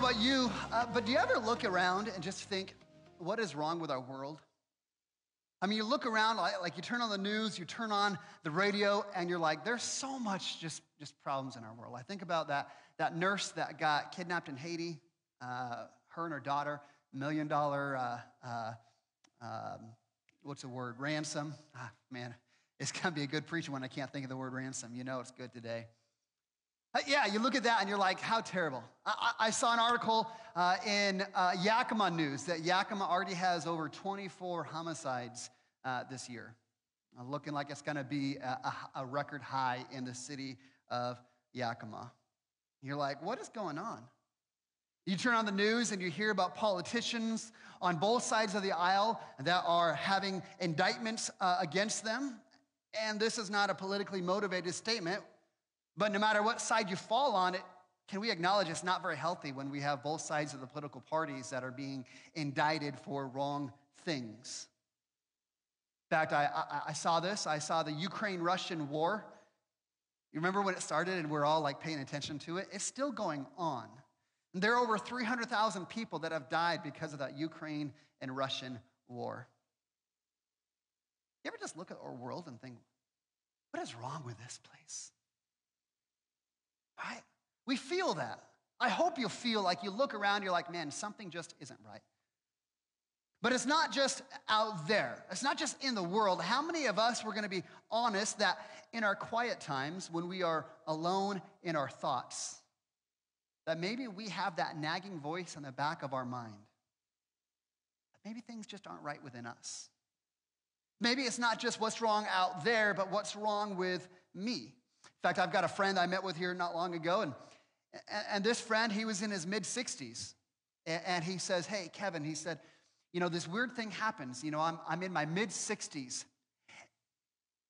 about you, uh, but do you ever look around and just think, what is wrong with our world? I mean, you look around, like, you turn on the news, you turn on the radio, and you're like, there's so much just, just problems in our world. I think about that, that nurse that got kidnapped in Haiti, uh, her and her daughter, million dollar, uh, uh, um, what's the word, ransom. Ah, man, it's going to be a good preacher when I can't think of the word ransom. You know it's good today. Yeah, you look at that and you're like, how terrible. I, I saw an article uh, in uh, Yakima News that Yakima already has over 24 homicides uh, this year, uh, looking like it's going to be a, a, record high in the city of Yakima. You're like, what is going on? You turn on the news and you hear about politicians on both sides of the aisle that are having indictments uh, against them. And this is not a politically motivated statement. But no matter what side you fall on, it, can we acknowledge it's not very healthy when we have both sides of the political parties that are being indicted for wrong things? In fact, I, I, I saw this. I saw the Ukraine Russian war. You remember when it started and we're all like paying attention to it? It's still going on. And there are over 300,000 people that have died because of that Ukraine and Russian war. You ever just look at our world and think, what is wrong with this place? Right? We feel that. I hope you feel like you look around, you're like, man, something just isn't right. But it's not just out there. It's not just in the world. How many of us were going to be honest that in our quiet times, when we are alone in our thoughts, that maybe we have that nagging voice in the back of our mind? That maybe things just aren't right within us. Maybe it's not just what's wrong out there, but what's wrong with me. In fact, I've got a friend I met with here not long ago, and, and this friend, he was in his mid 60s. And he says, Hey, Kevin, he said, You know, this weird thing happens. You know, I'm, I'm in my mid 60s,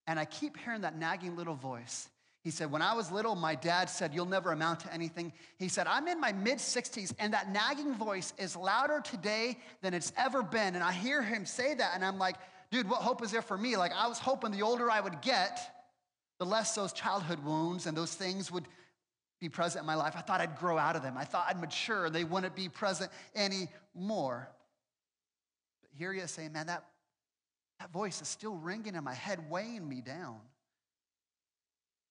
and I keep hearing that nagging little voice. He said, When I was little, my dad said, You'll never amount to anything. He said, I'm in my mid 60s, and that nagging voice is louder today than it's ever been. And I hear him say that, and I'm like, Dude, what hope is there for me? Like, I was hoping the older I would get, the less those childhood wounds and those things would be present in my life. I thought I'd grow out of them. I thought I'd mature. and They wouldn't be present anymore. But here you say, man, that, that voice is still ringing in my head, weighing me down.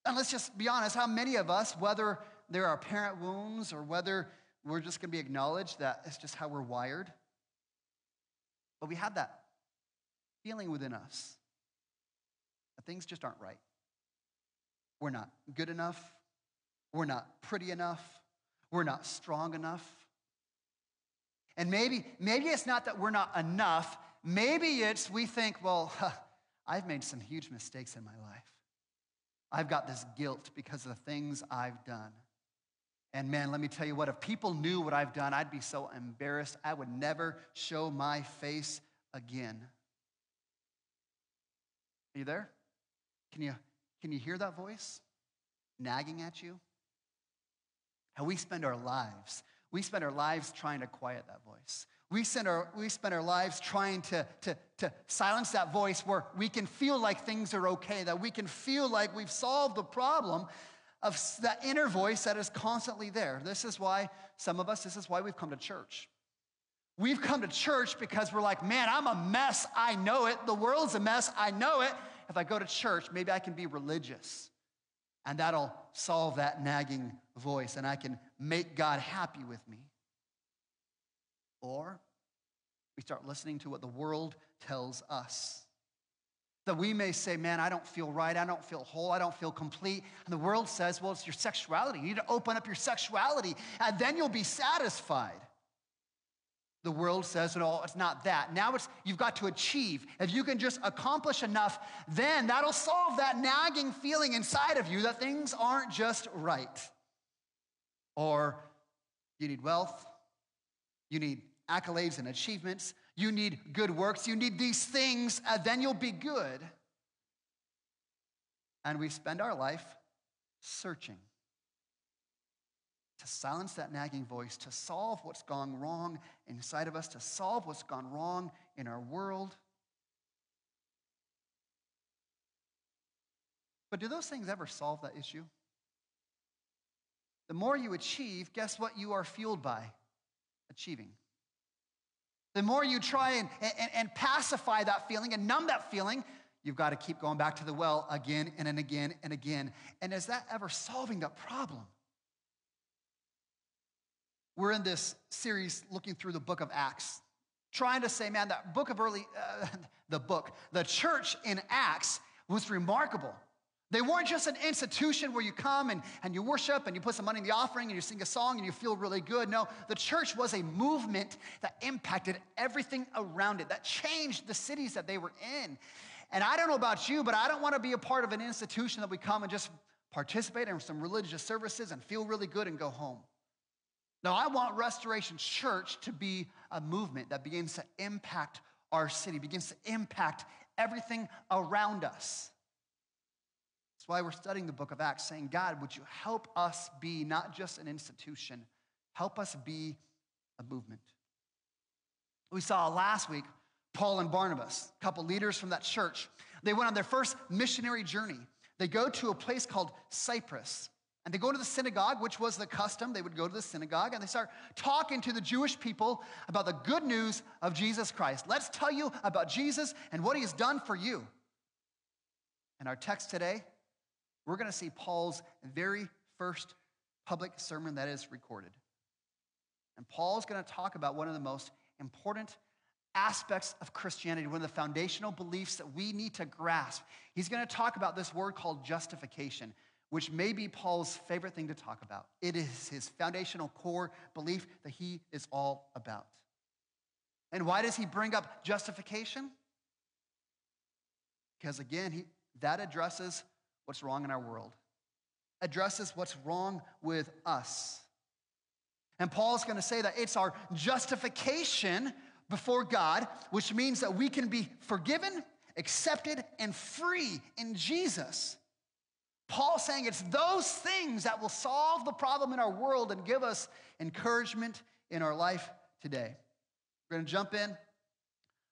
And let's just be honest how many of us, whether there are parent wounds or whether we're just going to be acknowledged that it's just how we're wired, but we have that feeling within us that things just aren't right. We're not good enough. We're not pretty enough. We're not strong enough. And maybe, maybe it's not that we're not enough. Maybe it's we think, well, huh, I've made some huge mistakes in my life. I've got this guilt because of the things I've done. And man, let me tell you what, if people knew what I've done, I'd be so embarrassed. I would never show my face again. Are you there? Can you can you hear that voice nagging at you? How we spend our lives. We spend our lives trying to quiet that voice. We spend our, we spend our lives trying to, to, to silence that voice where we can feel like things are okay, that we can feel like we've solved the problem of that inner voice that is constantly there. This is why, some of us, this is why we've come to church. We've come to church because we're like, man, I'm a mess. I know it. The world's a mess. I know it if I go to church, maybe I can be religious. And that'll solve that nagging voice, and I can make God happy with me. Or we start listening to what the world tells us. That we may say, Man, I don't feel right. I don't feel whole. I don't feel complete. And the world says, Well, it's your sexuality. You need to open up your sexuality, and then you'll be satisfied. The world says, no, it's not that. Now it's you've got to achieve. If you can just accomplish enough, then that'll solve that nagging feeling inside of you that things aren't just right. Or you need wealth, you need accolades and achievements, you need good works, you need these things, and then you'll be good. And we spend our life searching to silence that nagging voice, to solve what's gone wrong inside of us, to solve what's gone wrong in our world. But do those things ever solve that issue? The more you achieve, guess what you are fueled by? achieving. The more you try and, and, and pacify that feeling and numb that feeling, you've got to keep going back to the well again and, and again and again. And is that ever solving the problem? We're in this series looking through the book of Acts, trying to say, man, that book of early, uh, the book, the church in Acts was remarkable. They weren't just an institution where you come and, and you worship and you put some money in the offering and you sing a song and you feel really good. No, the church was a movement that impacted everything around it, that changed the cities that they were in. And I don't know about you, but I don't want to be a part of an institution that we come and just participate in some religious services and feel really good and go home. No, I want Restoration Church to be a movement that begins to impact our city, begins to impact everything around us That's why we're studying the book of Acts, saying, God, would you help us be not just an institution, help us be a movement. We saw last week Paul and Barnabas, a couple leaders from that church. They went on their first missionary journey. They go to a place called Cyprus. And they go to the synagogue, which was the custom. They would go to the synagogue and they start talking to the Jewish people about the good news of Jesus Christ. Let's tell you about Jesus and what he has done for you. And our text today we're going to see Paul's very first public sermon that is recorded. And Paul's going to talk about one of the most important aspects of Christianity, one of the foundational beliefs that we need to grasp. He's going to talk about this word called justification, which may be Paul's favorite thing to talk about. It is his foundational core belief that he is all about. And why does he bring up justification? Because again, he, that addresses what's wrong in our world, addresses what's wrong with us. And Paul's going to say that it's our justification before God, which means that we can be forgiven, accepted, and free in Jesus. Paul's saying it's those things that will solve the problem in our world and give us encouragement in our life today. We're going to jump in.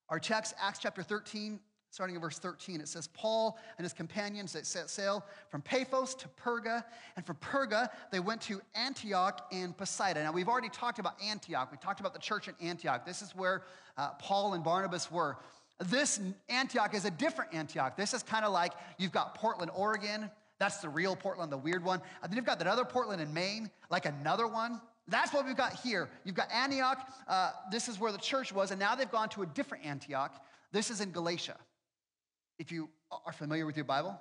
Our text, Acts chapter 13, starting in verse 13, it says, Paul and his companions that set sail from Paphos to Perga, and from Perga they went to Antioch and Pisidia. Now, we've already talked about Antioch. We talked about the church in Antioch. This is where uh, Paul and Barnabas were. This Antioch is a different Antioch. This is kind of like you've got Portland, Oregon. That's the real Portland, the weird one. And then you've got that other Portland in Maine, like another one. That's what we've got here. You've got Antioch. Uh, this is where the church was, and now they've gone to a different Antioch. This is in Galatia. If you are familiar with your Bible,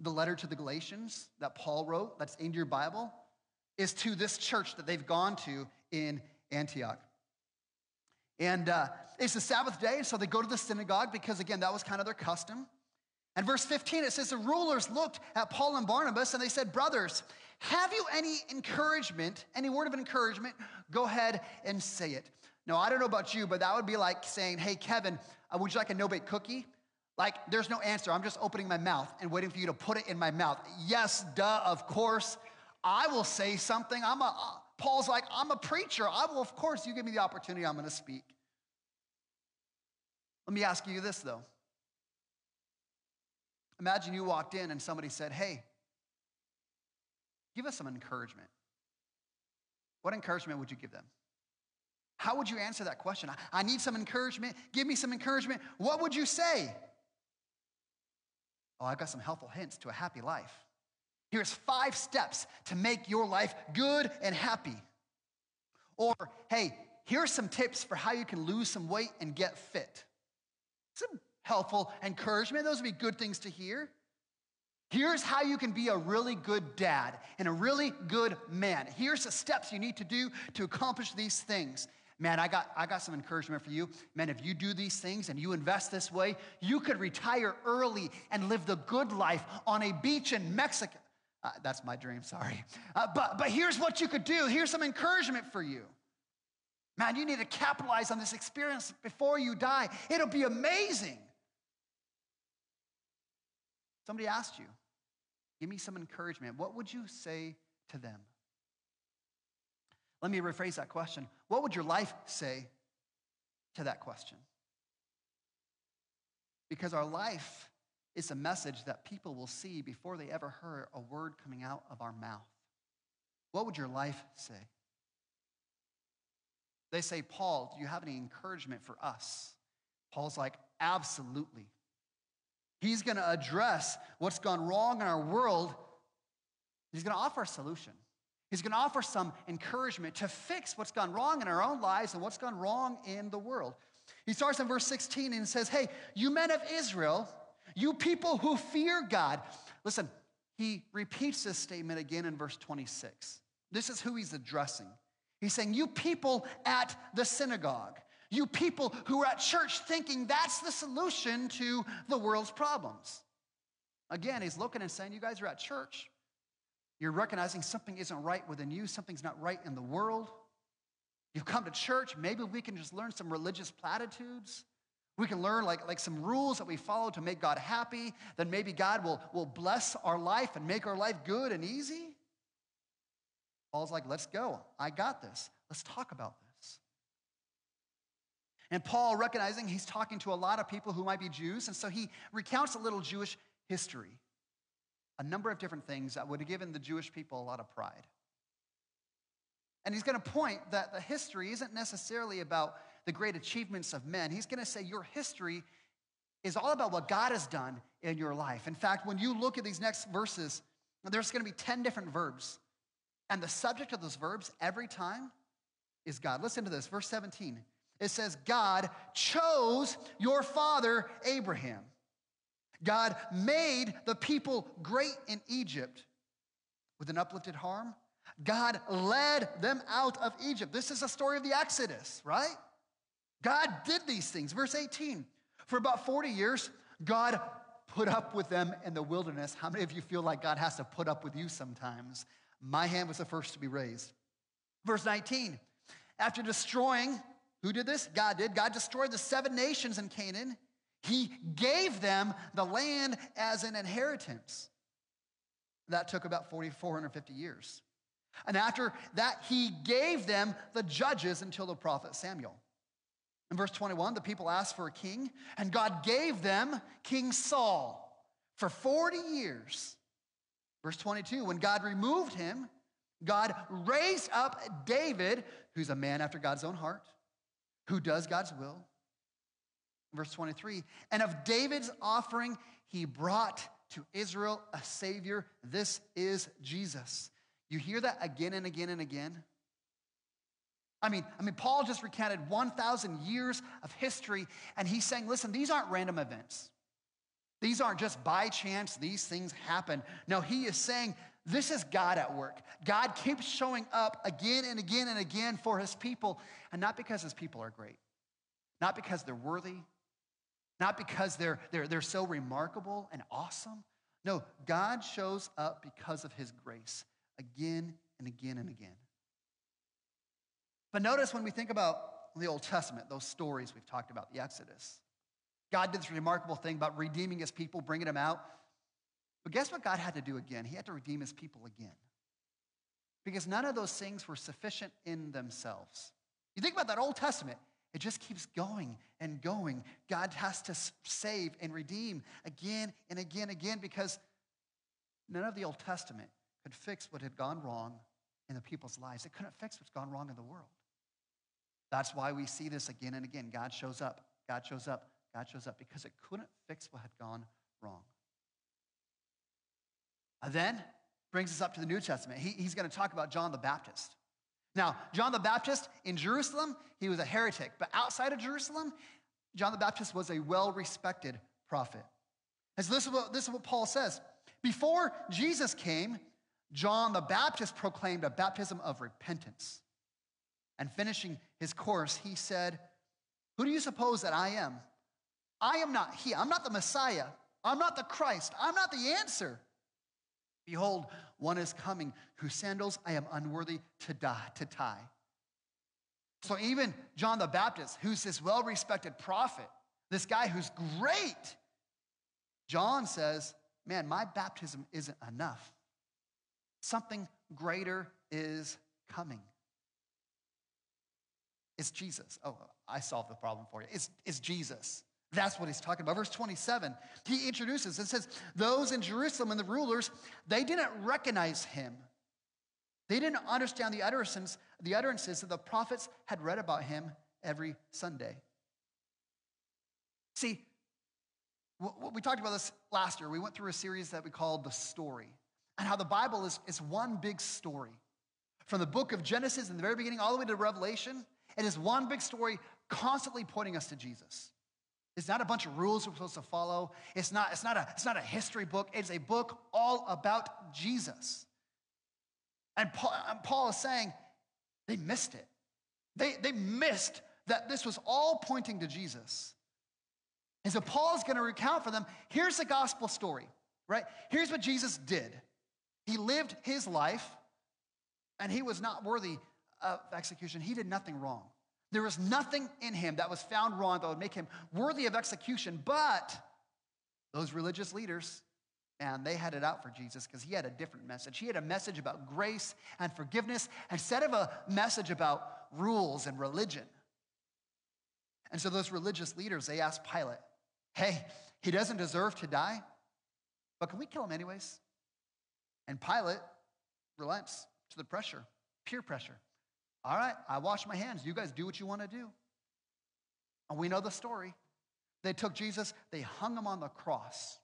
the letter to the Galatians that Paul wrote, that's in your Bible, is to this church that they've gone to in Antioch. And uh, it's the Sabbath day, so they go to the synagogue because, again, that was kind of their custom. And verse 15, it says, The rulers looked at Paul and Barnabas and they said, Brothers, have you any encouragement, any word of encouragement? Go ahead and say it. Now, I don't know about you, but that would be like saying, Hey, Kevin, uh, would you like a no bake cookie? Like, there's no answer. I'm just opening my mouth and waiting for you to put it in my mouth. Yes, duh, of course. I will say something. I'm a, uh, Paul's like, I'm a preacher. I will, of course, you give me the opportunity, I'm going to speak. Let me ask you this, though. Imagine you walked in and somebody said, Hey, give us some encouragement. What encouragement would you give them? How would you answer that question? I need some encouragement. Give me some encouragement. What would you say? Oh, I've got some helpful hints to a happy life. Here's five steps to make your life good and happy. Or, hey, here's some tips for how you can lose some weight and get fit. Helpful encouragement. Those would be good things to hear. Here's how you can be a really good dad and a really good man. Here's the steps you need to do to accomplish these things. Man, I got, I got some encouragement for you. Man, if you do these things and you invest this way, you could retire early and live the good life on a beach in Mexico. Uh, that's my dream, sorry. Uh, but, but here's what you could do. Here's some encouragement for you. Man, you need to capitalize on this experience before you die. It'll be amazing. Somebody asked you, give me some encouragement. What would you say to them? Let me rephrase that question. What would your life say to that question? Because our life is a message that people will see before they ever heard a word coming out of our mouth. What would your life say? They say, Paul, do you have any encouragement for us? Paul's like, absolutely. He's going to address what's gone wrong in our world. He's going to offer a solution. He's going to offer some encouragement to fix what's gone wrong in our own lives and what's gone wrong in the world. He starts in verse 16 and says, Hey, you men of Israel, you people who fear God. Listen, he repeats this statement again in verse 26. This is who he's addressing. He's saying, You people at the synagogue, you people who are at church thinking that's the solution to the world's problems. Again, he's looking and saying, You guys are at church. You're recognizing something isn't right within you, something's not right in the world. You've come to church, maybe we can just learn some religious platitudes. We can learn like, like some rules that we follow to make God happy. Then maybe God will, will bless our life and make our life good and easy. Paul's like, let's go. I got this. Let's talk about this. And Paul, recognizing he's talking to a lot of people who might be Jews, and so he recounts a little Jewish history, a number of different things that would have given the Jewish people a lot of pride. And he's going to point that the history isn't necessarily about the great achievements of men. He's going to say your history is all about what God has done in your life. In fact, when you look at these next verses, there's going to be 10 different verbs. And the subject of those verbs every time is God. Listen to this, verse 17. It says, God chose your father Abraham. God made the people great in Egypt with an uplifted arm God led them out of Egypt. This is a story of the Exodus, right? God did these things. Verse 18 For about 40 years, God put up with them in the wilderness. How many of you feel like God has to put up with you sometimes? My hand was the first to be raised. Verse 19 After destroying, who did this? God did. God destroyed the seven nations in Canaan. He gave them the land as an inheritance. That took about 4,450 years. And after that, he gave them the judges until the prophet Samuel. In verse 21, the people asked for a king, and God gave them King Saul for 40 years. Verse 22, when God removed him, God raised up David, who's a man after God's own heart, who does God's will. Verse 23, and of David's offering, he brought to Israel a Savior. This is Jesus. You hear that again and again and again. I mean, I mean, Paul just recounted 1,000 years of history, and he's saying, listen, these aren't random events. These aren't just by chance, these things happen. No, he is saying, this is God at work. God keeps showing up again and again and again for his people, and not because his people are great, not because they're worthy, not because they're, they're, they're so remarkable and awesome. No, God shows up because of his grace again and again and again. But notice when we think about the Old Testament, those stories we've talked about, the Exodus, God did this remarkable thing about redeeming his people, bringing them out. But guess what God had to do again? He had to redeem his people again. Because none of those things were sufficient in themselves. You think about that Old Testament, it just keeps going and going. God has to save and redeem again and again and again because none of the Old Testament could fix what had gone wrong in the people's lives. It couldn't fix what's gone wrong in the world. That's why we see this again and again. God shows up, God shows up, God shows up, because it couldn't fix what had gone wrong. And then brings us up to the New Testament. He, he's going to talk about John the Baptist. Now, John the Baptist in Jerusalem, he was a heretic, but outside of Jerusalem, John the Baptist was a well respected prophet. And so this is, what, this is what Paul says. Before Jesus came, John the Baptist proclaimed a baptism of repentance. And finishing his course, he said, Who do you suppose that I am? I am not he. I'm not the Messiah. I'm not the Christ. I'm not the answer. Behold, one is coming whose sandals I am unworthy to, die, to tie. So even John the Baptist, who's this well respected prophet, this guy who's great, John says, Man, my baptism isn't enough. Something greater is coming. It's Jesus. Oh, I solved the problem for you. It's, it's Jesus. That's what he's talking about. Verse 27, he introduces and says, Those in Jerusalem and the rulers, they didn't recognize him. They didn't understand the utterances, the utterances that the prophets had read about him every Sunday. See, we talked about this last year. We went through a series that we called The Story, and how the Bible is, is one big story. From the book of Genesis in the very beginning all the way to Revelation, it is one big story constantly pointing us to Jesus. It's not a bunch of rules we're supposed to follow. It's not, it's not, a, it's not a history book. It's a book all about Jesus. And Paul, and Paul is saying they missed it. They, they missed that this was all pointing to Jesus. And so Paul is going to recount for them here's the gospel story, right? Here's what Jesus did. He lived his life, and he was not worthy of execution. He did nothing wrong. There was nothing in him that was found wrong that would make him worthy of execution, but those religious leaders, and they had it out for Jesus because he had a different message. He had a message about grace and forgiveness instead of a message about rules and religion. And so those religious leaders, they asked Pilate, hey, he doesn't deserve to die, but can we kill him anyways? And Pilate relents to the pressure, peer pressure. All right, I wash my hands. You guys do what you want to do. And we know the story. They took Jesus, they hung him on the cross,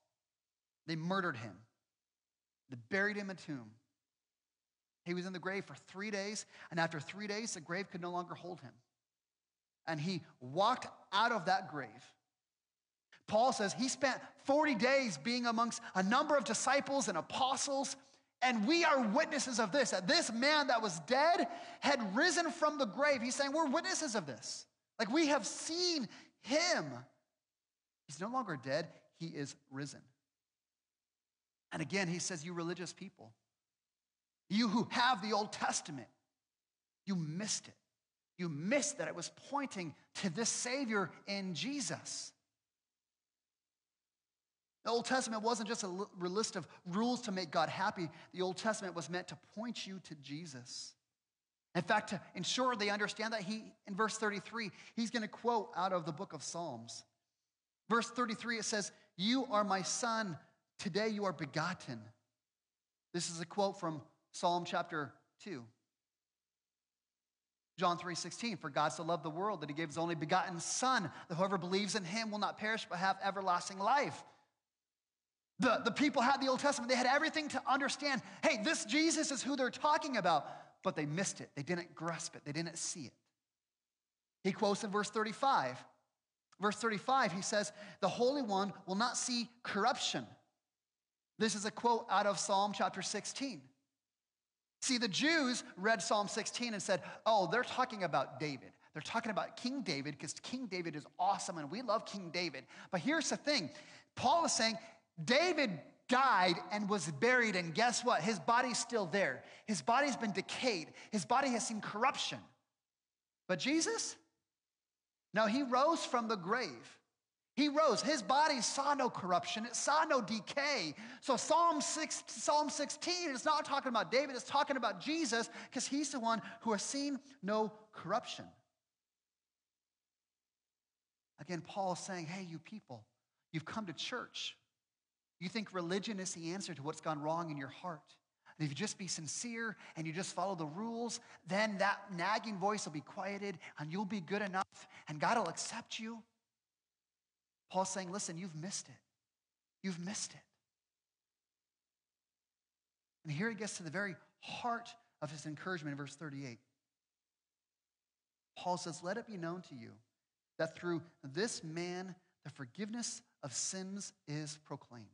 they murdered him, they buried him in a tomb. He was in the grave for three days, and after three days, the grave could no longer hold him. And he walked out of that grave. Paul says he spent 40 days being amongst a number of disciples and apostles and we are witnesses of this that this man that was dead had risen from the grave. He's saying, We're witnesses of this. Like we have seen him. He's no longer dead, he is risen. And again, he says, You religious people, you who have the Old Testament, you missed it. You missed that it was pointing to this Savior in Jesus. The Old Testament wasn't just a list of rules to make God happy, the Old Testament was meant to point you to Jesus. In fact, to ensure they understand that, he, in verse 33, he's going to quote out of the book of Psalms. Verse 33, it says, You are my son, today you are begotten. This is a quote from Psalm chapter 2. John 3 16, for God so loved the world that he gave his only begotten Son, that whoever believes in him will not perish but have everlasting life. The, the people had the Old Testament, they had everything to understand hey, this Jesus is who they're talking about, but they missed it. They didn't grasp it, they didn't see it. He quotes in verse 35. Verse 35, he says, The Holy One will not see corruption. This is a quote out of Psalm chapter 16. See, the Jews read Psalm 16 and said, Oh, they're talking about David. They're talking about King David because King David is awesome and we love King David. But here's the thing Paul is saying, David died and was buried, and guess what? His body's still there. His body's been decayed, his body has seen corruption. But Jesus? No, he rose from the grave. He rose. His body saw no corruption. It saw no decay. So Psalm, 6, Psalm 16 is not talking about David. It's talking about Jesus because he's the one who has seen no corruption. Again, Paul is saying, hey, you people, you've come to church. You think religion is the answer to what's gone wrong in your heart. And if you just be sincere and you just follow the rules, then that nagging voice will be quieted and you'll be good enough and God will accept you. Paul's saying, listen, you've missed it. You've missed it. And here he gets to the very heart of his encouragement in verse 38. Paul says, Let it be known to you that through this man the forgiveness of sins is proclaimed.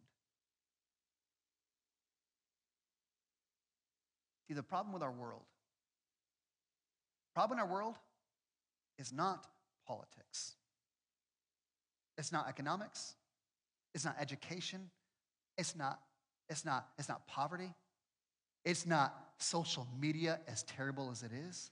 See, the problem with our world, problem in our world is not politics. It's not economics. It's not education. It's not, it's not, it's not poverty. It's not social media, as terrible as it is.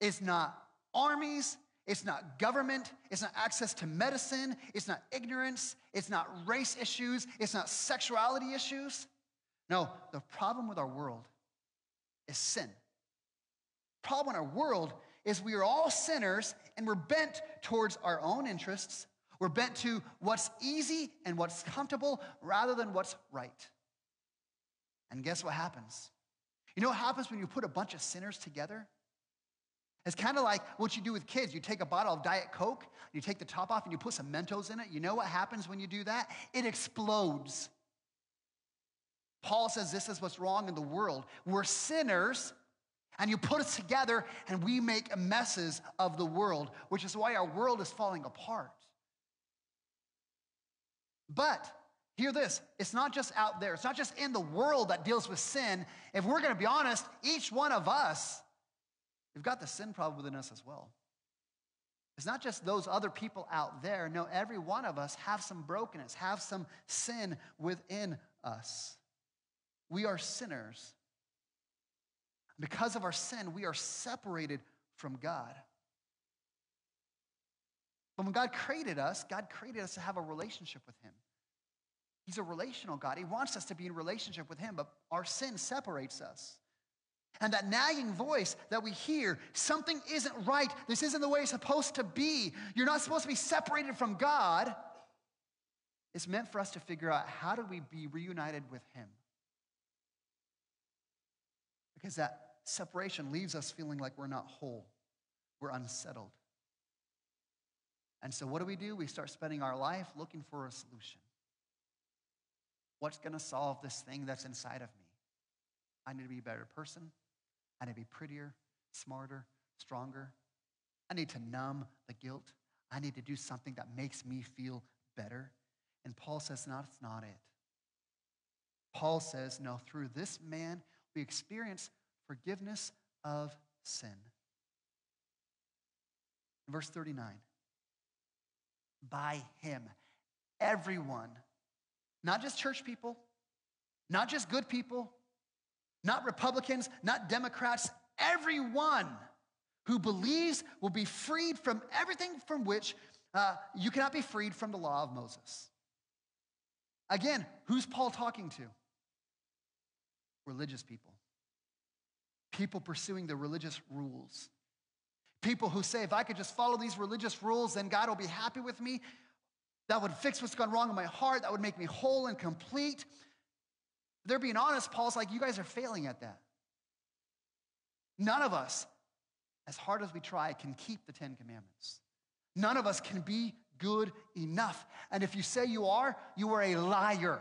It's not armies. It's not government. It's not access to medicine. It's not ignorance. It's not race issues. It's not sexuality issues. No, the problem with our world is sin. Problem in our world is we are all sinners and we're bent towards our own interests. We're bent to what's easy and what's comfortable rather than what's right. And guess what happens? You know what happens when you put a bunch of sinners together? It's kind of like what you do with kids. You take a bottle of Diet Coke, you take the top off, and you put some Mentos in it. You know what happens when you do that? It explodes. Paul says this is what's wrong in the world. We're sinners, and you put us together, and we make messes of the world, which is why our world is falling apart. But hear this it's not just out there, it's not just in the world that deals with sin. If we're going to be honest, each one of us We've got the sin problem within us as well. It's not just those other people out there. No, every one of us have some brokenness, have some sin within us. We are sinners. Because of our sin, we are separated from God. But when God created us, God created us to have a relationship with Him. He's a relational God. He wants us to be in relationship with Him, but our sin separates us. And that nagging voice that we hear, something isn't right. This isn't the way it's supposed to be. You're not supposed to be separated from God. It's meant for us to figure out how do we be reunited with Him? Because that separation leaves us feeling like we're not whole, we're unsettled. And so, what do we do? We start spending our life looking for a solution. What's going to solve this thing that's inside of me? I need to be a better person. I need to be prettier, smarter, stronger. I need to numb the guilt. I need to do something that makes me feel better. And Paul says, no, that's not it. Paul says, no, through this man, we experience forgiveness of sin. Verse 39 By him, everyone, not just church people, not just good people, not Republicans, not Democrats, everyone who believes will be freed from everything from which uh, you cannot be freed from the law of Moses. Again, who's Paul talking to? Religious people. People pursuing the religious rules. People who say, if I could just follow these religious rules, then God will be happy with me. That would fix what's gone wrong in my heart. That would make me whole and complete they're being honest, Paul's like, you guys are failing at that. None of us, as hard as we try, can keep the Ten Commandments. None of us can be good enough. And if you say you are, you are a liar.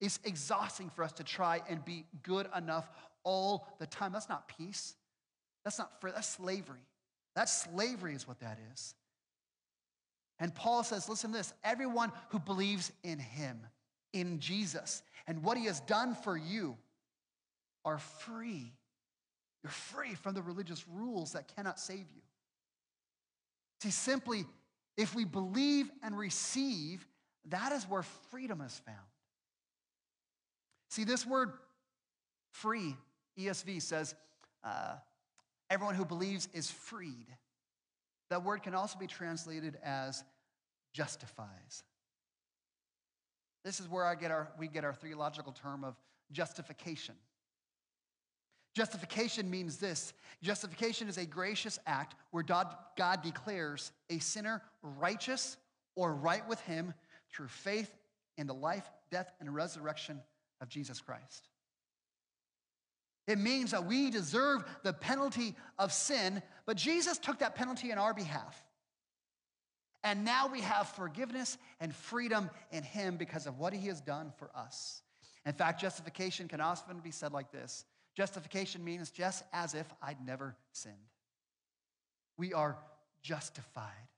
It's exhausting for us to try and be good enough all the time. That's not peace. That's not free. That's slavery. That slavery is what that is. And Paul says, listen to this everyone who believes in him in Jesus and what he has done for you are free. You're free from the religious rules that cannot save you. See, simply, if we believe and receive, that is where freedom is found. See, this word free, ESV says, uh, everyone who believes is freed. That word can also be translated as justifies. This is where I get our, we get our theological term of justification. Justification means this justification is a gracious act where God, God declares a sinner righteous or right with him through faith in the life, death, and resurrection of Jesus Christ. It means that we deserve the penalty of sin, but Jesus took that penalty in our behalf. And now we have forgiveness and freedom in Him because of what He has done for us. In fact, justification can often be said like this Justification means just as if I'd never sinned. We are justified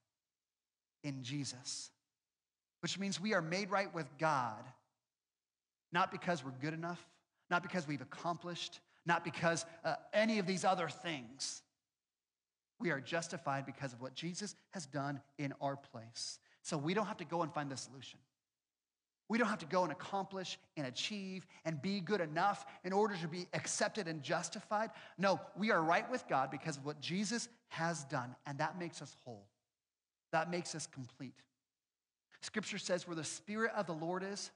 in Jesus, which means we are made right with God, not because we're good enough, not because we've accomplished, not because uh, any of these other things. We are justified because of what Jesus has done in our place. So we don't have to go and find the solution. We don't have to go and accomplish and achieve and be good enough in order to be accepted and justified. No, we are right with God because of what Jesus has done, and that makes us whole. That makes us complete. Scripture says, where the Spirit of the Lord is,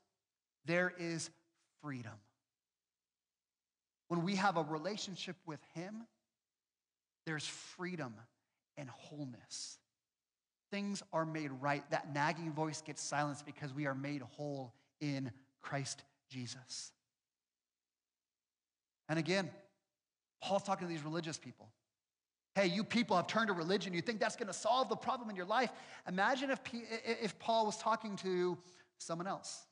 there is freedom. When we have a relationship with Him, there's freedom and wholeness. Things are made right. That nagging voice gets silenced because we are made whole in Christ Jesus. And again, Paul's talking to these religious people. Hey, you people have turned to religion. You think that's going to solve the problem in your life. Imagine if, if Paul was talking to someone else,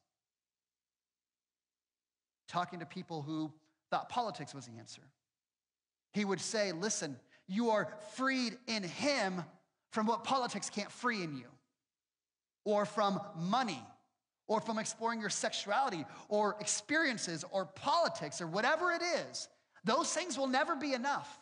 talking to people who thought politics was the answer. He would say, Listen, you are freed in him from what politics can't free in you, or from money, or from exploring your sexuality, or experiences, or politics, or whatever it is. Those things will never be enough.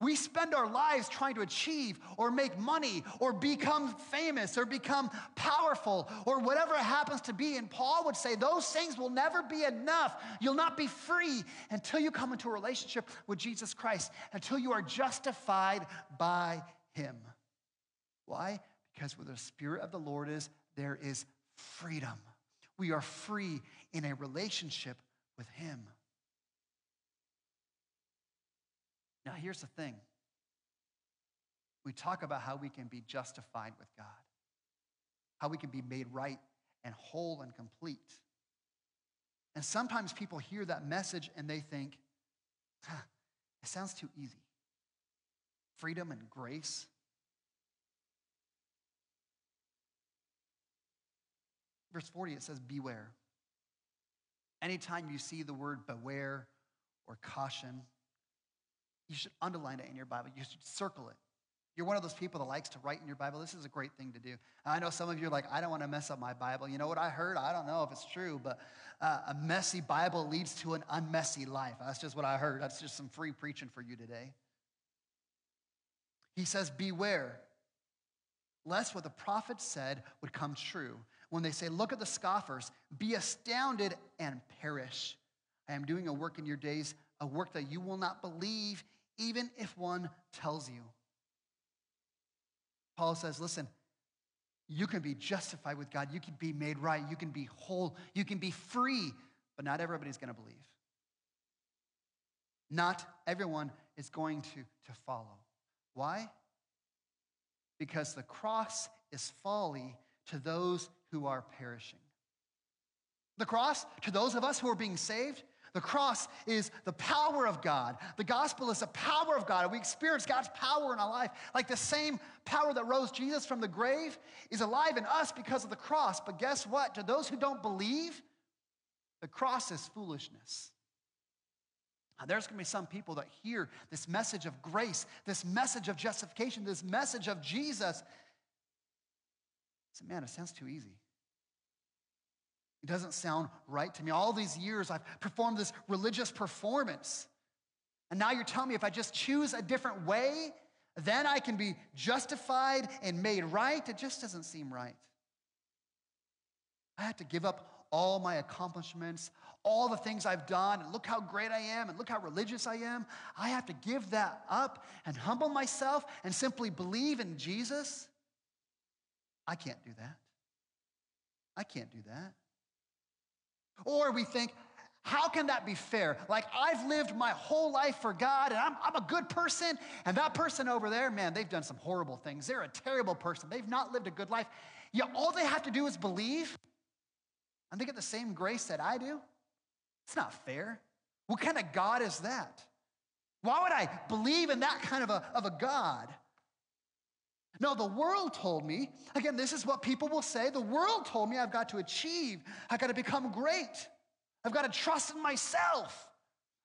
We spend our lives trying to achieve or make money or become famous or become powerful or whatever it happens to be. And Paul would say those things will never be enough. You'll not be free until you come into a relationship with Jesus Christ, until you are justified by him. Why? Because where the Spirit of the Lord is, there is freedom. We are free in a relationship with him. Now, here's the thing we talk about how we can be justified with God, how we can be made right and whole and complete. And sometimes people hear that message and they think, huh, it sounds too easy. Freedom and grace. Verse 40, it says, Beware. Anytime you see the word beware or caution, you should underline it in your Bible. You should circle it. You're one of those people that likes to write in your Bible. This is a great thing to do. I know some of you are like, I don't want to mess up my Bible. You know what I heard? I don't know if it's true, but uh, a messy Bible leads to an unmessy life. That's just what I heard. That's just some free preaching for you today. He says, Beware, lest what the prophet said would come true. When they say, Look at the scoffers, be astounded and perish. I am doing a work in your days, a work that you will not believe even if one tells you. Paul says, listen, you can be justified with God. You can be made right. You can be whole. You can be free, but not everybody's going to believe. Not everyone is going to, to follow. Why? Because the cross is folly to those who are perishing. The cross, to those of us who are being saved, the cross is the power of God. The gospel is the power of God. We experience God's power in our life. Like the same power that rose Jesus from the grave is alive in us because of the cross. But guess what? To those who don't believe, the cross is foolishness. Now, there's going to be some people that hear this message of grace, this message of justification, this message of Jesus. Say, man, it sounds too easy. It doesn't sound right to me. All these years I've performed this religious performance. And now you're telling me if I just choose a different way, then I can be justified and made right. It just doesn't seem right. I had to give up all my accomplishments, all the things I've done, and look how great I am, and look how religious I am. I have to give that up and humble myself and simply believe in Jesus. I can't do that. I can't do that. Or we think, how can that be fair? Like, I've lived my whole life for God and I'm, I'm, a good person, and that person over there, man, they've done some horrible things. They're a terrible person. They've not lived a good life. Yet all they have to do is believe, and they get the same grace that I do. It's not fair. What kind of God is that? Why would I believe in that kind of a, of a God? No, the world told me, again, this is what people will say. The world told me I've got to achieve, I've got to become great, I've got to trust in myself.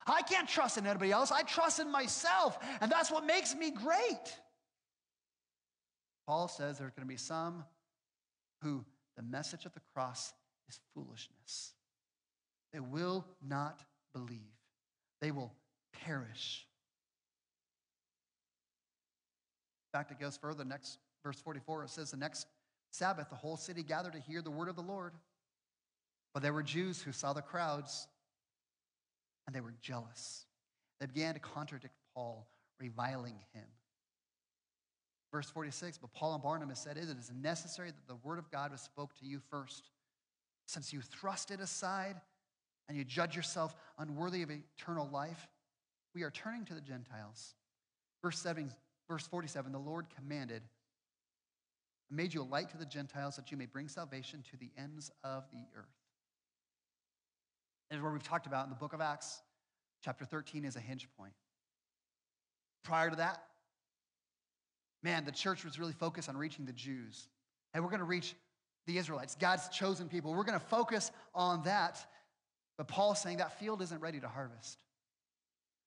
I can't trust in anybody else. I trust in myself, and that's what makes me great. Paul says there's going to be some who the message of the cross is foolishness. They will not believe, they will perish. Fact, it goes further. Next verse 44, it says, The next Sabbath, the whole city gathered to hear the word of the Lord. But there were Jews who saw the crowds and they were jealous. They began to contradict Paul, reviling him. Verse 46 But Paul and Barnabas said, It is necessary that the word of God was spoke to you first. Since you thrust it aside and you judge yourself unworthy of eternal life, we are turning to the Gentiles. Verse 7 Verse 47 the Lord commanded, I made you a light to the Gentiles that you may bring salvation to the ends of the earth. This is where we've talked about in the book of Acts. Chapter 13 is a hinge point. prior to that, man, the church was really focused on reaching the Jews. And we're going to reach the Israelites, God's chosen people. We're going to focus on that. But Paul's saying that field isn't ready to harvest.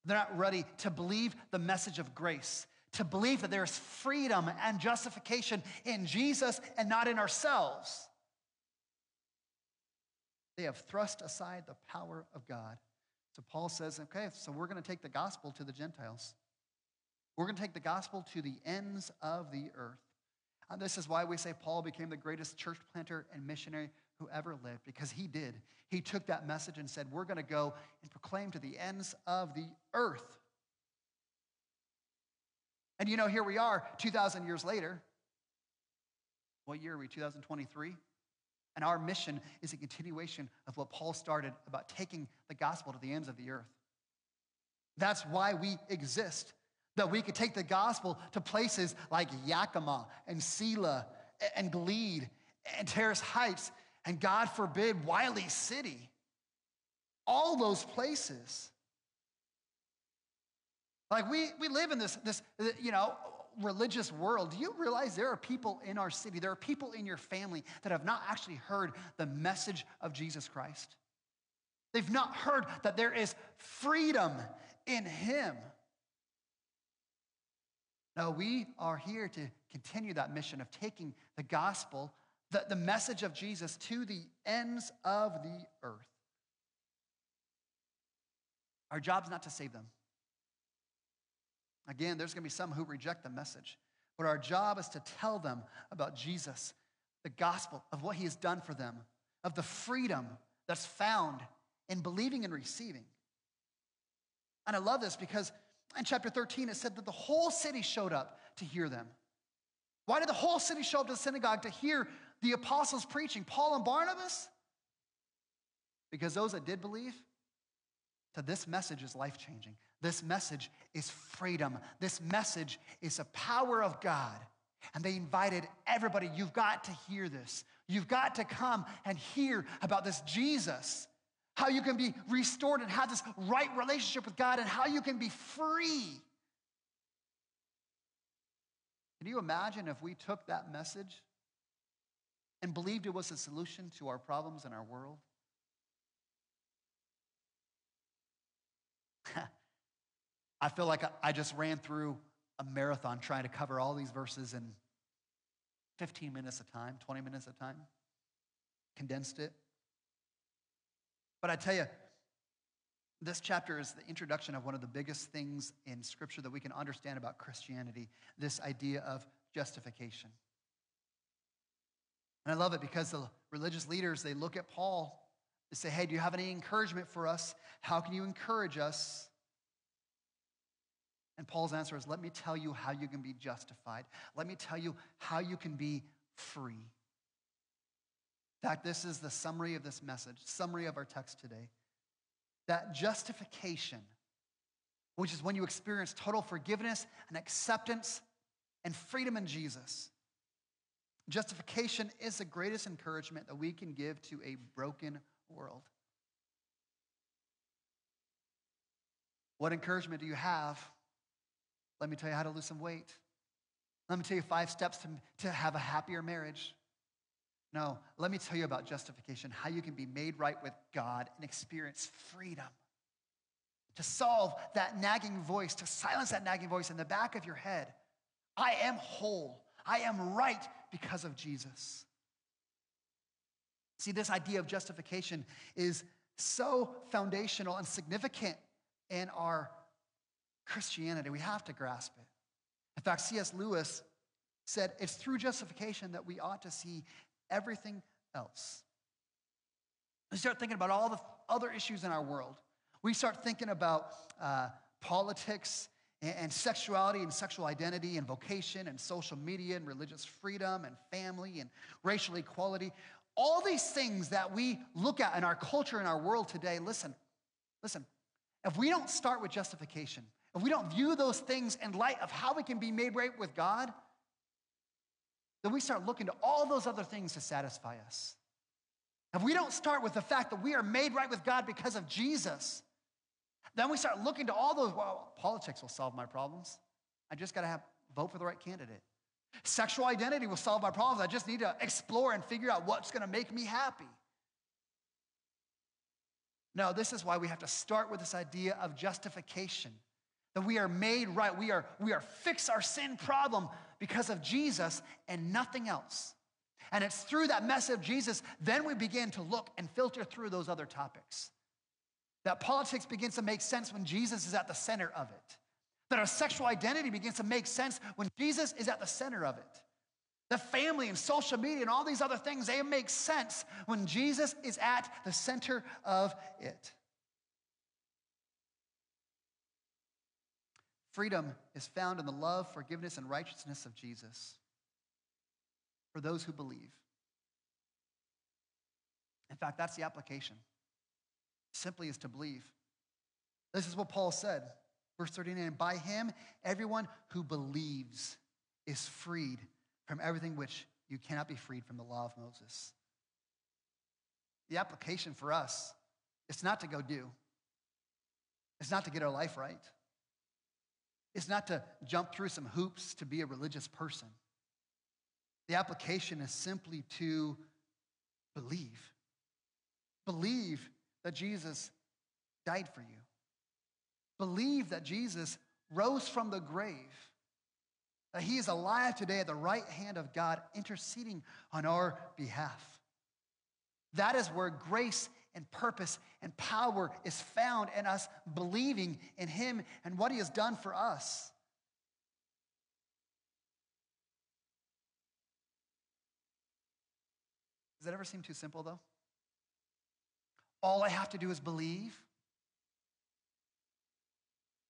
They're not ready to believe the message of grace, to believe that there's freedom and justification in Jesus and not in ourselves. They have thrust aside the power of God. So Paul says, okay, so we're going to take the gospel to the Gentiles. We're going to take the gospel to the ends of the earth. And this is why we say Paul became the greatest church planter and missionary who ever lived, because he did. He took that message and said, We're going to go and proclaim to the ends of the earth. And you know, here we are 2,000 years later. What year are we? 2023? And our mission is a continuation of what Paul started about taking the gospel to the ends of the earth. That's why we exist, that we could take the gospel to places like Yakima and Selah and Gleed and Terrace Heights and God forbid, Wiley City. All those places. Like we, we live in this, this, uh, you know, religious world, do you realize there are people in our city, there are people in your family that have not actually heard the message of Jesus Christ? They've not heard that there is freedom in Him. No, we are here to continue that mission of taking the gospel, the, the message of Jesus, to the ends of the earth. Our job's not to save them. Again, there's going to be some who reject the message. But our job is to tell them about Jesus, the gospel of what he has done for them, of the freedom that's found in believing and receiving. And I love this because in chapter 13 it said that the whole city showed up to hear them. Why did the whole city show up to the synagogue to hear the apostles preaching, Paul and Barnabas? Because those that did believe, to this message is life changing. This message is freedom. This message is the power of God. And they invited everybody, you've got to hear this. You've got to come and hear about this Jesus, how you can be restored and have this right relationship with God, and how you can be free. Can you imagine if we took that message and believed it was a solution to our problems in our world? I feel like I just ran through a marathon trying to cover all these verses in 15 minutes a time, 20 minutes a time, condensed it. But I tell you, this chapter is the introduction of one of the biggest things in Scripture that we can understand about Christianity this idea of justification. And I love it because the religious leaders, they look at Paul, they say, Hey, do you have any encouragement for us? How can you encourage us? And Paul's answer is let me tell you how you can be justified. Let me tell you how you can be free. In fact, this is the summary of this message, summary of our text today. That justification, which is when you experience total forgiveness and acceptance and freedom in Jesus. Justification is the greatest encouragement that we can give to a broken world. What encouragement do you have let me tell you how to lose some weight. Let me tell you five steps to, to have a happier marriage. No, let me tell you about justification, how you can be made right with God and experience freedom. To solve that nagging voice, to silence that nagging voice in the back of your head. I am whole. I am right because of Jesus. See, this idea of justification is so foundational and significant in our Christianity. We have to grasp it. In fact, C.S. Lewis said it's through justification that we ought to see everything else. We start thinking about all the other issues in our world. We start thinking about uh, politics and, and sexuality and sexual identity and vocation and social media and religious freedom and family and racial equality. All these things that we look at in our culture in our world today, listen, listen, if we don't start with justification, if we don't view those things in light of how we can be made right with God, then we start looking to all those other things to satisfy us. If we don't start with the fact that we are made right with God because of Jesus, then we start looking to all those, well, politics will solve my problems. I just got to have vote for the right candidate. Sexual identity will solve my problems. I just need to explore and figure out what's going to make me happy. No, this is why we have to start with this idea of justification. That we are made right. We are, we are fix our sin problem because of Jesus and nothing else. And it's through that message of Jesus, then we begin to look and filter through those other topics. That politics begins to make sense when Jesus is at the center of it. That our sexual identity begins to make sense when Jesus is at the center of it. The family and social media and all these other things, they make sense when Jesus is at the center of it. Freedom is found in the love, forgiveness, and righteousness of Jesus for those who believe. In fact, that's the application. Simply is to believe. This is what Paul said. Verse 39 By him, everyone who believes is freed from everything which you cannot be freed from the law of Moses. The application for us is not to go do, it's not to get our life right, it's not to jump through some hoops to be a religious person. The application is simply to believe. Believe that Jesus died for you. Believe that Jesus rose from the grave, that he is alive today at the right hand of God, interceding on our behalf. That is where grace and purpose and power is found in us believing in him and what he has done for us. Does that ever seem too simple, though? All I have to do is believe.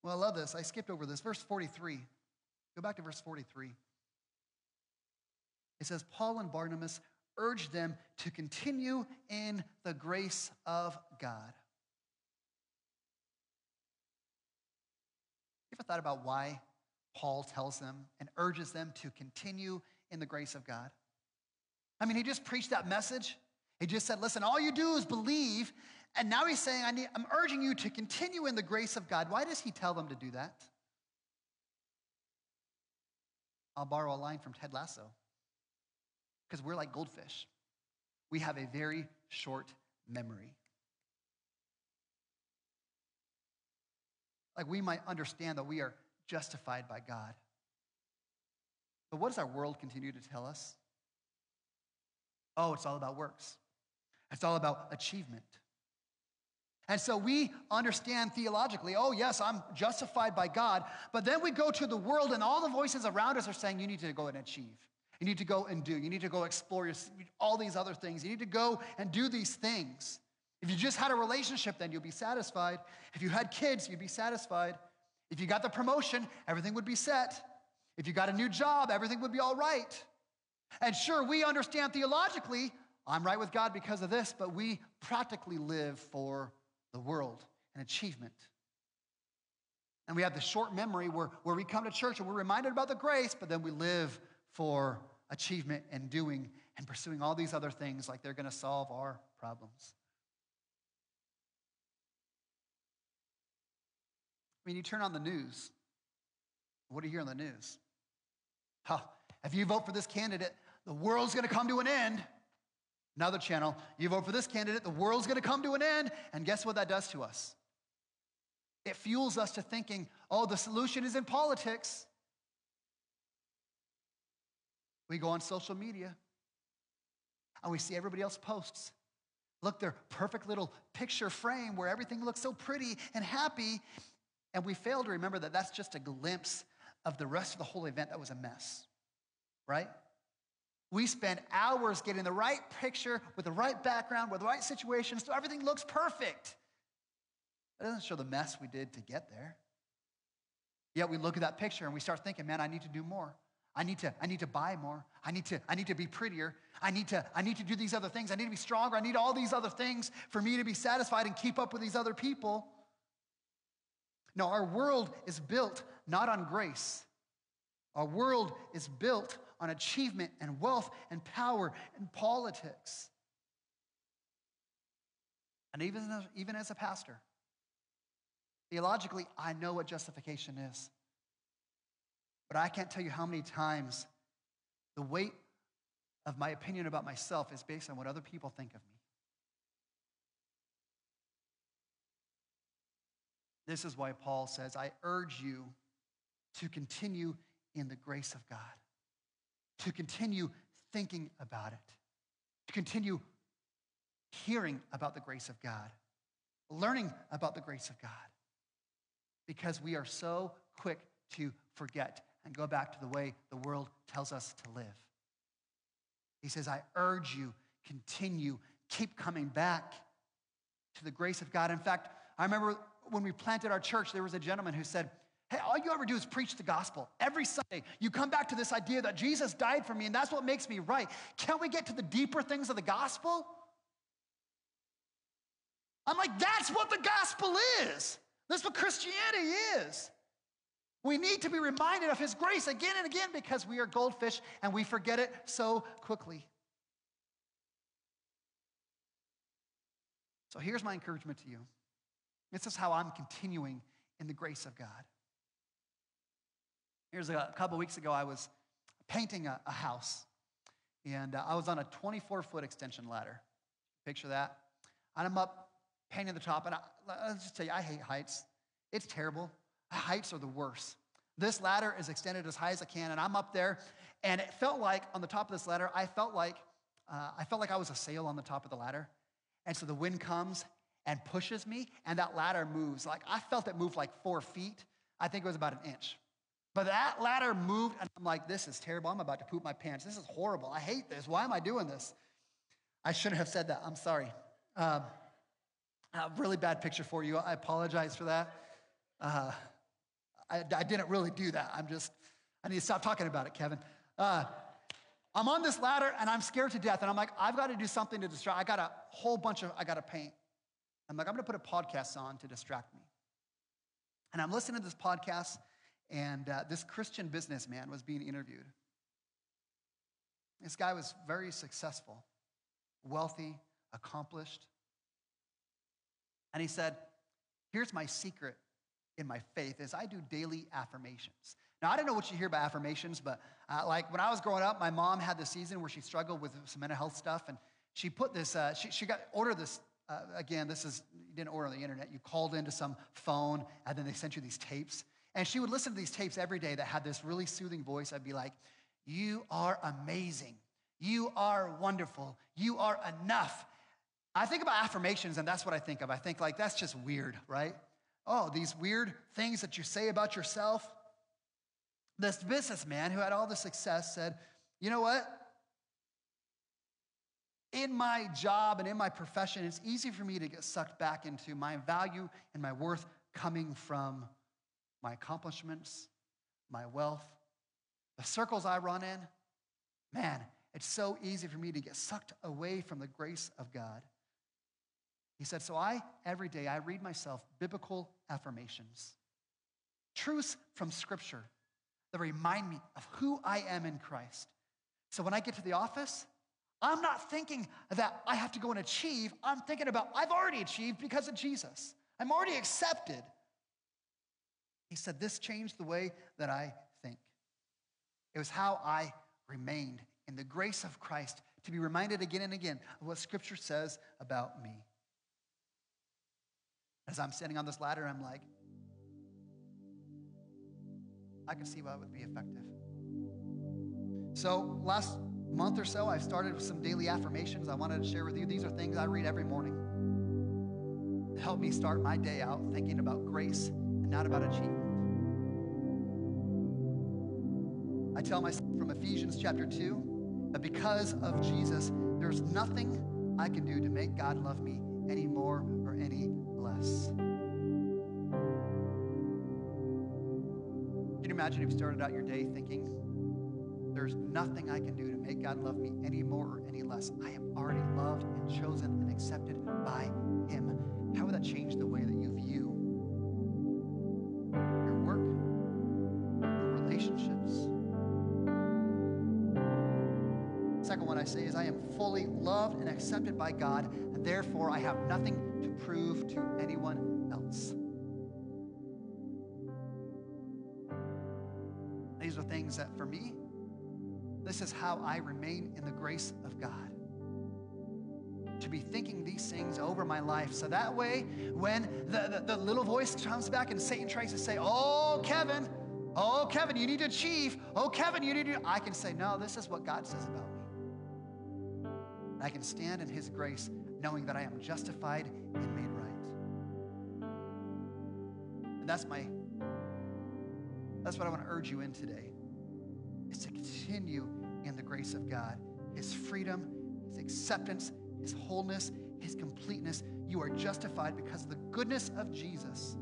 Well, I love this. I skipped over this. Verse 43. Go back to verse 43. It says, Paul and Barnabas urged them to continue in the grace of God. You ever thought about why Paul tells them and urges them to continue in the grace of God? I mean, he just preached that message. He just said, listen, all you do is believe. And now he's saying, I need, I'm urging you to continue in the grace of God. Why does he tell them to do that? I'll borrow a line from Ted Lasso. Because we're like goldfish, we have a very short memory. Like we might understand that we are justified by God. But what does our world continue to tell us? Oh, it's all about works. It's all about achievement. And so we understand theologically, oh, yes, I'm justified by God. But then we go to the world, and all the voices around us are saying, you need to go and achieve. You need to go and do. You need to go explore your, all these other things. You need to go and do these things. If you just had a relationship, then you'll be satisfied. If you had kids, you'd be satisfied. If you got the promotion, everything would be set. If you got a new job, everything would be all right. And sure, we understand theologically, I'm right with God because of this, but we practically live for the world and achievement. And we have the short memory where, where we come to church and we're reminded about the grace, but then we live for achievement and doing and pursuing all these other things like they're going to solve our problems. I mean, you turn on the news. What do you hear on the news? Huh, if you vote for this candidate, the world's going to come to an end. Another channel, you vote for this candidate, the world's going to come to an end. And guess what that does to us? It fuels us to thinking, oh, the solution is in politics. We go on social media and we see everybody else posts. Look, their perfect little picture frame where everything looks so pretty and happy. And we fail to remember that that's just a glimpse of the rest of the whole event that was a mess, right? We spend hours getting the right picture with the right background, with the right situation, so everything looks perfect. That doesn't show the mess we did to get there. Yet we look at that picture and we start thinking, man, I need to do more. I need to, I need to buy more. I need to, I need to be prettier. I need to, I need to do these other things. I need to be stronger. I need all these other things for me to be satisfied and keep up with these other people. No, our world is built not on grace. Our world is built on achievement and wealth and power and politics. And even even as a pastor, theologically, I know what justification is. But I can't tell you how many times the weight of my opinion about myself is based on what other people think of me. This is why Paul says, I urge you to continue in the grace of God, to continue thinking about it, to continue hearing about the grace of God, learning about the grace of God, because we are so quick to forget and go back to the way the world tells us to live. He says, I urge you, continue, keep coming back to the grace of God. In fact, I remember when we planted our church, there was a gentleman who said, Hey, all you ever do is preach the gospel. Every Sunday, you come back to this idea that Jesus died for me and that's what makes me right. Can't we get to the deeper things of the gospel? I'm like, that's what the gospel is. That's what Christianity is. We need to be reminded of his grace again and again because we are goldfish and we forget it so quickly. So here's my encouragement to you. This is how I'm continuing in the grace of God. Here's a, couple weeks ago, I was painting a, a house, and uh, I was on a 24 foot extension ladder. Picture that. And I'm up painting the top, and I, let's just tell you, I hate heights. It's terrible. The heights are the worst. This ladder is extended as high as I can, and I'm up there, and it felt like on the top of this ladder, I felt like uh, I felt like I was a sail on the top of the ladder. And so the wind comes and pushes me, and that ladder moves. Like I felt it move like four feet. I think it was about an inch. But that ladder moved, and I'm like, this is terrible. I'm about to poop my pants. This is horrible. I hate this. Why am I doing this? I shouldn't have said that. I'm sorry. Um, a really bad picture for you. I apologize for that. Uh, I, I, didn't really do that. I'm just, I need to stop talking about it, Kevin. Uh, I'm on this ladder and I'm scared to death. And I'm like, I've got to do something to distract. I got a whole bunch of, I got to paint. I'm like, I'm going to put a podcast on to distract me. And I'm listening to this podcast, and uh, this Christian businessman was being interviewed. This guy was very successful, wealthy, accomplished. And he said, Here's my secret in my faith is I do daily affirmations. Now, I don't know what you hear about affirmations, but uh, like when I was growing up, my mom had this season where she struggled with some mental health stuff, and she put this, uh, she, she got ordered this uh, again, this is, you didn't order on the internet. You called into some phone and then they sent you these tapes. And she would listen to these tapes every day that had this really soothing voice. I'd be like, You are amazing. You are wonderful. You are enough. I think about affirmations and that's what I think of. I think, like, that's just weird, right? Oh, these weird things that you say about yourself. This businessman who had all the success said, You know what? in my job and in my profession, it's easy for me to get sucked back into my value and my worth coming from my accomplishments, my wealth, the circles I run in. Man, it's so easy for me to get sucked away from the grace of God. He said, So I, every day, I read myself biblical affirmations, truths from Scripture that remind me of who I am in Christ. So when I get to the office, I'm not thinking that I have to go and achieve. I'm thinking about I've already achieved because of Jesus. I'm already accepted. He said, This changed the way that I think. It was how I remained in the grace of Christ to be reminded again and again of what Scripture says about me. As I'm standing on this ladder, I'm like, I can see why it would be effective. So, last month or so, I've started with some daily affirmations I wanted to share with you. These are things I read every morning to help me start my day out thinking about grace and not about achievement. I tell myself from Ephesians chapter 2 that because of Jesus, there's nothing I can do to make God love me any more or any less. Can you imagine if you started out your day thinking, there's nothing I can do to make God love me any more or any less. I am already loved and chosen and accepted by Him. How would that change the way that you view your work, your relationships? Second one I say is I am fully loved and accepted by God, and therefore I have nothing prove to anyone else. These are things that for me, this is how I remain in the grace of God. To be thinking these things over my life. So that way, when the, the, the little voice comes back and Satan tries to say, Oh, Kevin, oh, Kevin, you need to achieve. Oh, Kevin, you need to. I can say, No, this is what God says about me. I can stand in his grace knowing that I am justified and made right. And that's my that's what I want to urge you in today. Is to continue in the grace of God, his freedom, his acceptance, his wholeness, his completeness. You are justified because of the goodness of Jesus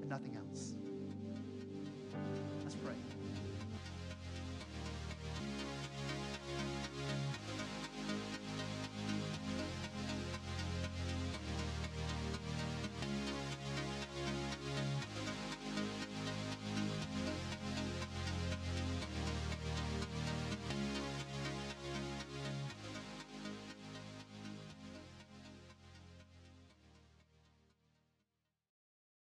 and nothing else.